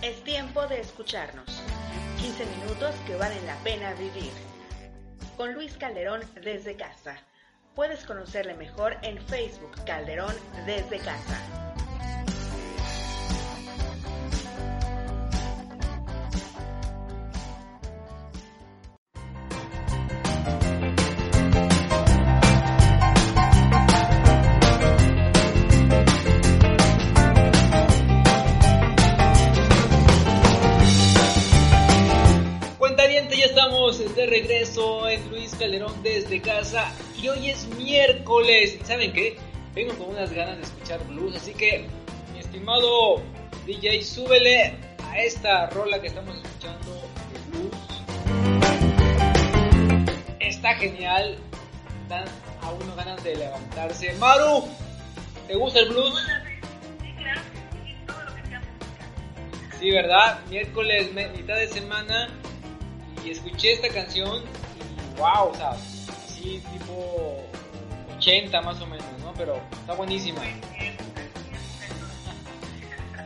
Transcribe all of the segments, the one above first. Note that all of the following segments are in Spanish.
Es tiempo de escucharnos. 15 minutos que valen la pena vivir. Con Luis Calderón desde casa. Puedes conocerle mejor en Facebook Calderón desde casa. De regreso en Luis Calderón desde casa y hoy es miércoles. ¿Saben qué? Vengo con unas ganas de escuchar blues, así que mi estimado DJ, súbele a esta rola que estamos escuchando de blues. Está genial, dan a uno ganas de levantarse. Maru, ¿te gusta el blues? Sí, ¿verdad? Miércoles, mitad de semana y escuché esta canción y wow, o sea, así tipo 80 más o menos, ¿no? Pero está buenísima.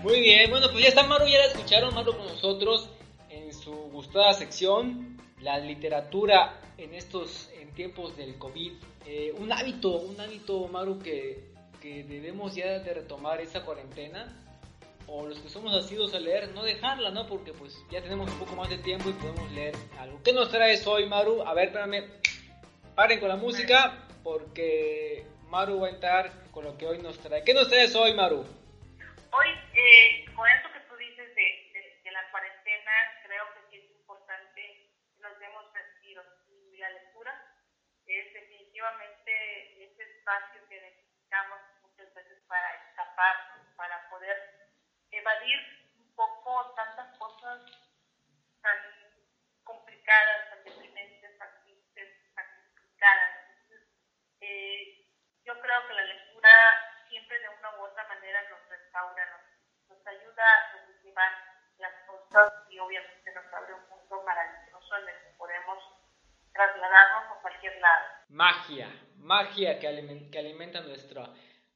Muy bien, bueno, pues ya está Maru, ya la escucharon, Maru con nosotros en su gustada sección, la literatura en estos en tiempos del COVID. Eh, un hábito, un hábito, Maru, que, que debemos ya de retomar esta cuarentena o los que somos nacidos a leer, no dejarla, ¿no? Porque pues ya tenemos un poco más de tiempo y podemos leer algo. ¿Qué nos traes hoy, Maru? A ver, espérame, paren con la música porque Maru va a entrar con lo que hoy nos trae. ¿Qué nos traes hoy, Maru? Hoy, eh, con esto que tú dices de, de, la cuarentena, creo que sí es importante que nos demos sentido. Y la lectura es definitivamente ese espacio que necesitamos muchas veces para escapar, evadir un poco tantas cosas tan complicadas, tan deprimentes, tan tristes, tan complicadas. Eh, yo creo que la lectura siempre de una u otra manera nos restaura, nos, nos ayuda a sobrellevar las cosas y obviamente nos abre un mundo maravilloso en el que podemos trasladarnos a cualquier lado. Magia, magia que, que alimenta nuestra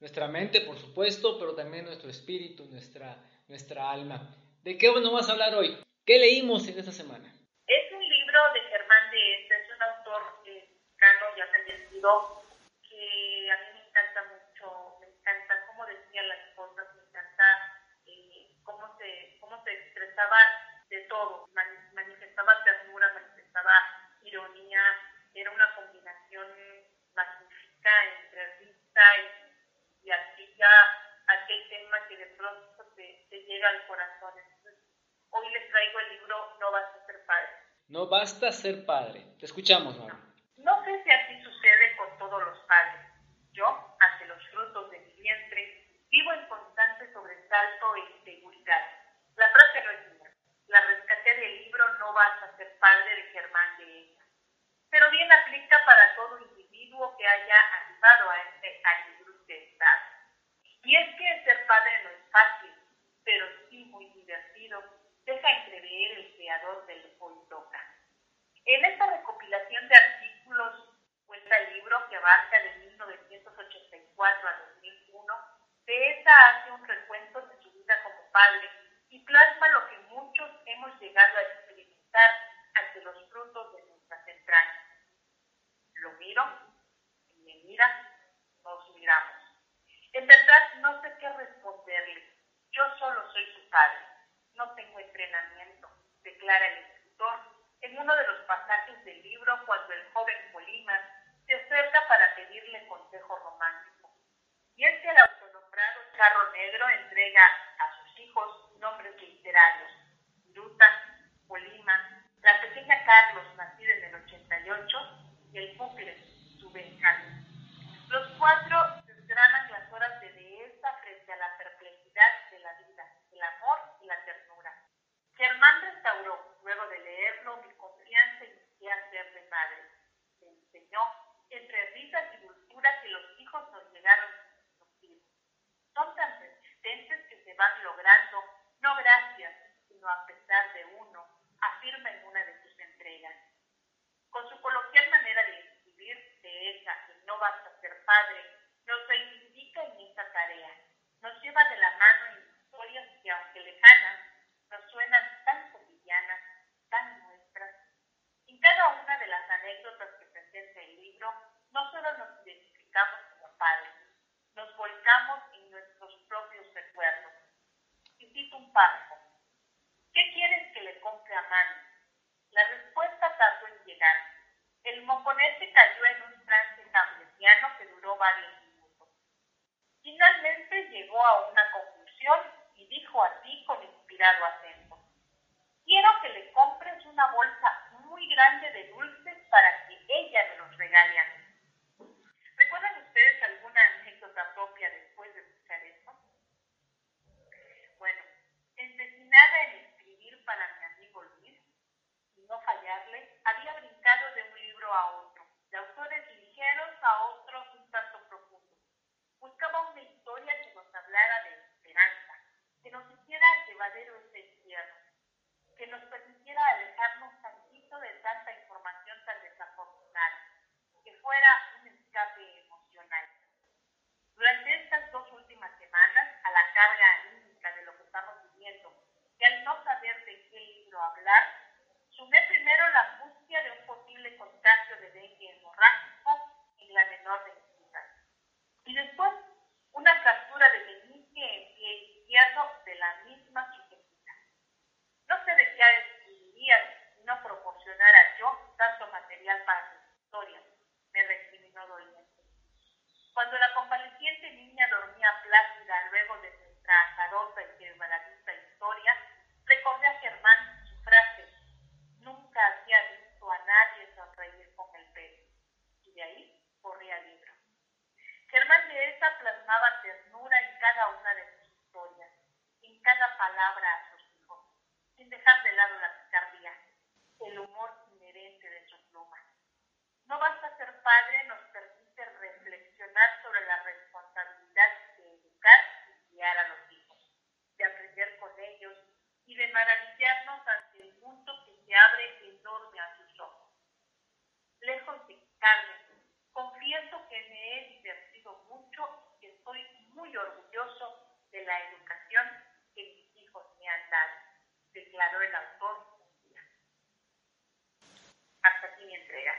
nuestra mente, por supuesto, pero también nuestro espíritu, nuestra, nuestra alma. ¿De qué nos vas a hablar hoy? ¿Qué leímos en esta semana? Es un libro de Germán de Este, es un autor mexicano ya fallecido que a mí me encanta mucho, me encanta cómo decía las cosas, me encanta eh, cómo, se, cómo se expresaba de todo, manifestaba ternura, manifestaba ironía, era una combinación magnífica entre risa y y así ya aquel tema que de pronto te, llega al corazón. hoy les traigo el libro No basta ser padre. No basta ser padre. Te escuchamos, mamá. No sé si así sucede con todos los padres. Yo, ante los frutos de mi vientre, vivo en constante sobresalto e inseguridad. La frase no es mía. La rescaté del libro No basta ser padre de Germán de ella. Pero bien aplica para todo individuo que haya arribado a este año y es que ser padre no es fácil, pero sí muy divertido. Deja entrever el creador del hoy toca. Esta recopilación de artículos cuenta el libro que abarca de 1984 a 2001, esa hace un recuento de su vida como padre. Y plasma lo que muchos hemos llegado a Y este autonombrado charro negro entrega a sus hijos nombres literarios, Lutas, Polima, la pequeña Carlos, nacida en el 88, y el Pucre, su Benjamín. Los cuatro desgranan las horas de dehesa frente a la perplejidad de la vida, el amor y la ternura. Germán restauró nos reivindica en esta tarea. Nos lleva de la mano en historias que, aunque lejanas, nos suenan tan cotidianas, tan nuestras. En cada una de las anécdotas que presenta el libro, no solo nos identificamos como padres, nos volcamos en nuestros propios recuerdos. Y cito un párrafo. ¿Qué quieres que le compre a mano? La respuesta tardó en llegar. El moconete cayó en un trance cambresiano que duró varios. Finalmente llegó a una conclusión y dijo así con inspirado acento. Quiero que le compres una bolsa muy grande de dulces para que ella me los regale a mí. ¿Recuerdan ustedes alguna anécdota propia después de escuchar esto? Bueno, empecinada en escribir para mi amigo Luis, y no fallarle, había brincado de un libro a otro, de autores ligeros a otros un tanto profundos. Buscaba una historia que nos hablara de esperanza, que nos hiciera llevadero este encierro, que nos permitiera alejarnos tantito de tanta información tan desafortunada, que fuera un escape emocional. Durante estas dos últimas semanas, a la carga anímica de lo que estamos viviendo, y al no saber de qué libro hablar, sumé primero la angustia de un posible contagio de dengue hemorrágico en la Y después, una fractura de menisque en pie izquierdo de la misma sujetita. No sé de qué escribiría si no proporcionara yo tanto material para su historia, me recriminó doliente. Cuando la convaleciente niña dormía plácida luego de nuestra azarosa y quebradita historia, recordé a Germán su frase, nunca había visto a nadie sonreír con el pelo. Y de ahí corría el libro. Germán de esa plasmaba ternura en cada una de sus historias, en cada palabra a sus hijos, sin dejar de lado la picardía, el humor inherente de su pluma. No basta nos permite reflexionar sobre la responsabilidad de educar y guiar a los hijos, de aprender con ellos y de maravillarnos ante el mundo que se abre enorme a sus ojos. Lejos de quitarme, confieso que me he divertido mucho y estoy muy orgulloso de la educación que mis hijos me han dado, declaró el autor un día. Hasta aquí mi entrega.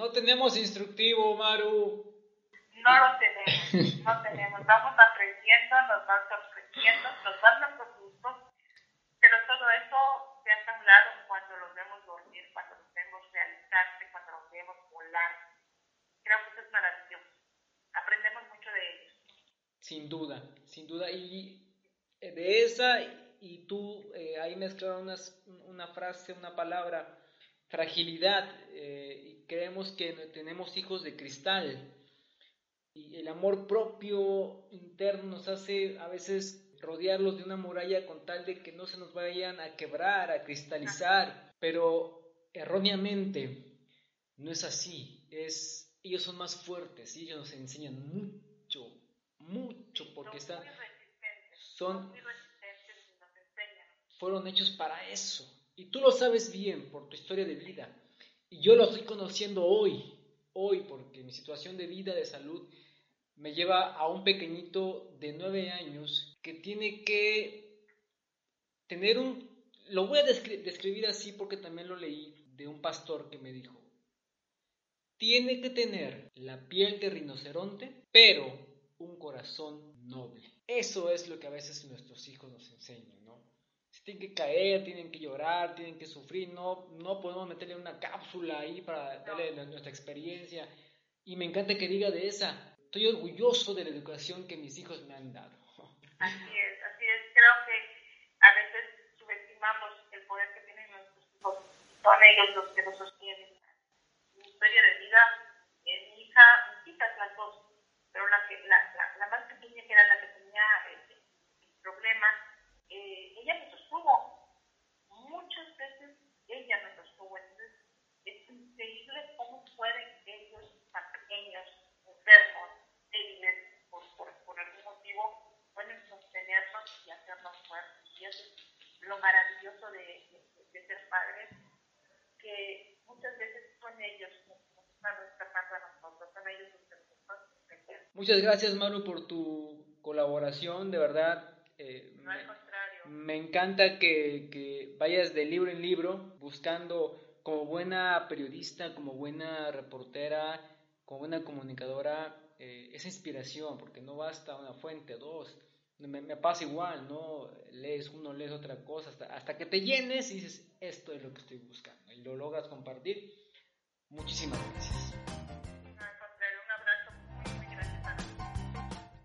No tenemos instructivo, Maru. No lo tenemos, no tenemos. Vamos aprendiendo, nos van sorprendiendo, nos van dando gustos, pero todo eso se hace a un lado cuando los vemos dormir, cuando los vemos realizarse, cuando los vemos volar. Creo que eso es maravilloso. Aprendemos mucho de ellos. Sin duda, sin duda. Y de esa y tú eh, ahí mezclaron una frase, una palabra, fragilidad. Eh, y creemos que tenemos hijos de cristal. Y el amor propio interno nos hace a veces rodearlos de una muralla con tal de que no se nos vayan a quebrar, a cristalizar. Pero erróneamente no es así. Es, ellos son más fuertes y ellos nos enseñan mucho, mucho porque son están... son- muy resistentes y nos enseñan. fueron hechos para eso. Y tú lo sabes bien por tu historia de vida. Y yo lo estoy conociendo hoy, hoy, porque mi situación de vida, de salud, me lleva a un pequeñito de nueve años que tiene que tener un... Lo voy a descri- describir así porque también lo leí de un pastor que me dijo, tiene que tener la piel de rinoceronte, pero un corazón noble. Eso es lo que a veces nuestros hijos nos enseñan, tienen que caer, tienen que llorar, tienen que sufrir, no, no podemos meterle una cápsula ahí para darle nu- nuestra experiencia. Y me encanta que diga de esa, estoy orgulloso de la educación que mis hijos me han dado. Así es, así es. Creo que a veces subestimamos el poder que tienen nuestros hijos. Son ellos los que nos sostienen. Mi historia de vida, eh, mi hija, mis hijas las dos, pero la, que, la, la, la más pequeña que era la que tenía el, el problema, eh, ella me sostuvo. Muchas veces ella me sostuvo. Entonces, es increíble cómo pueden ellos, tan pequeños, enfermos, débiles, por, por, por algún motivo, pueden sostenernos y hacernos fuertes. Y eso es lo maravilloso de, de, de ser padres, que muchas veces son ellos los que están rescatando a nosotros, son ellos los que nos están Muchas gracias, Maru, por tu colaboración, de verdad. Eh, no, al contrario. Me encanta que, que vayas de libro en libro buscando como buena periodista, como buena reportera, como buena comunicadora, eh, esa inspiración, porque no basta una fuente, dos. Me, me, pasa igual, ¿no? Lees uno, lees otra cosa, hasta, hasta que te llenes y dices, esto es lo que estoy buscando, y lo logras compartir. Muchísimas gracias.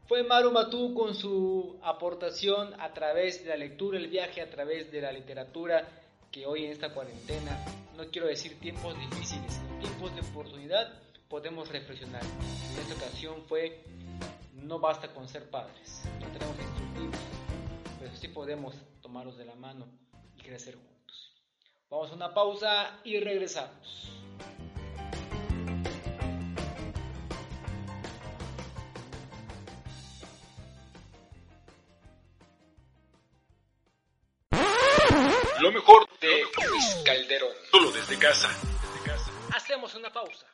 Fue Maru Matú con su aportación a través de la lectura, el viaje a través de la literatura, que hoy en esta cuarentena, no quiero decir tiempos difíciles, tiempos de oportunidad, podemos reflexionar. En esta ocasión fue, no basta con ser padres, no tenemos instructivos, pero sí podemos tomarlos de la mano y crecer juntos. Vamos a una pausa y regresamos. Lo mejor de Luis Calderón. Solo desde casa. Hacemos una pausa.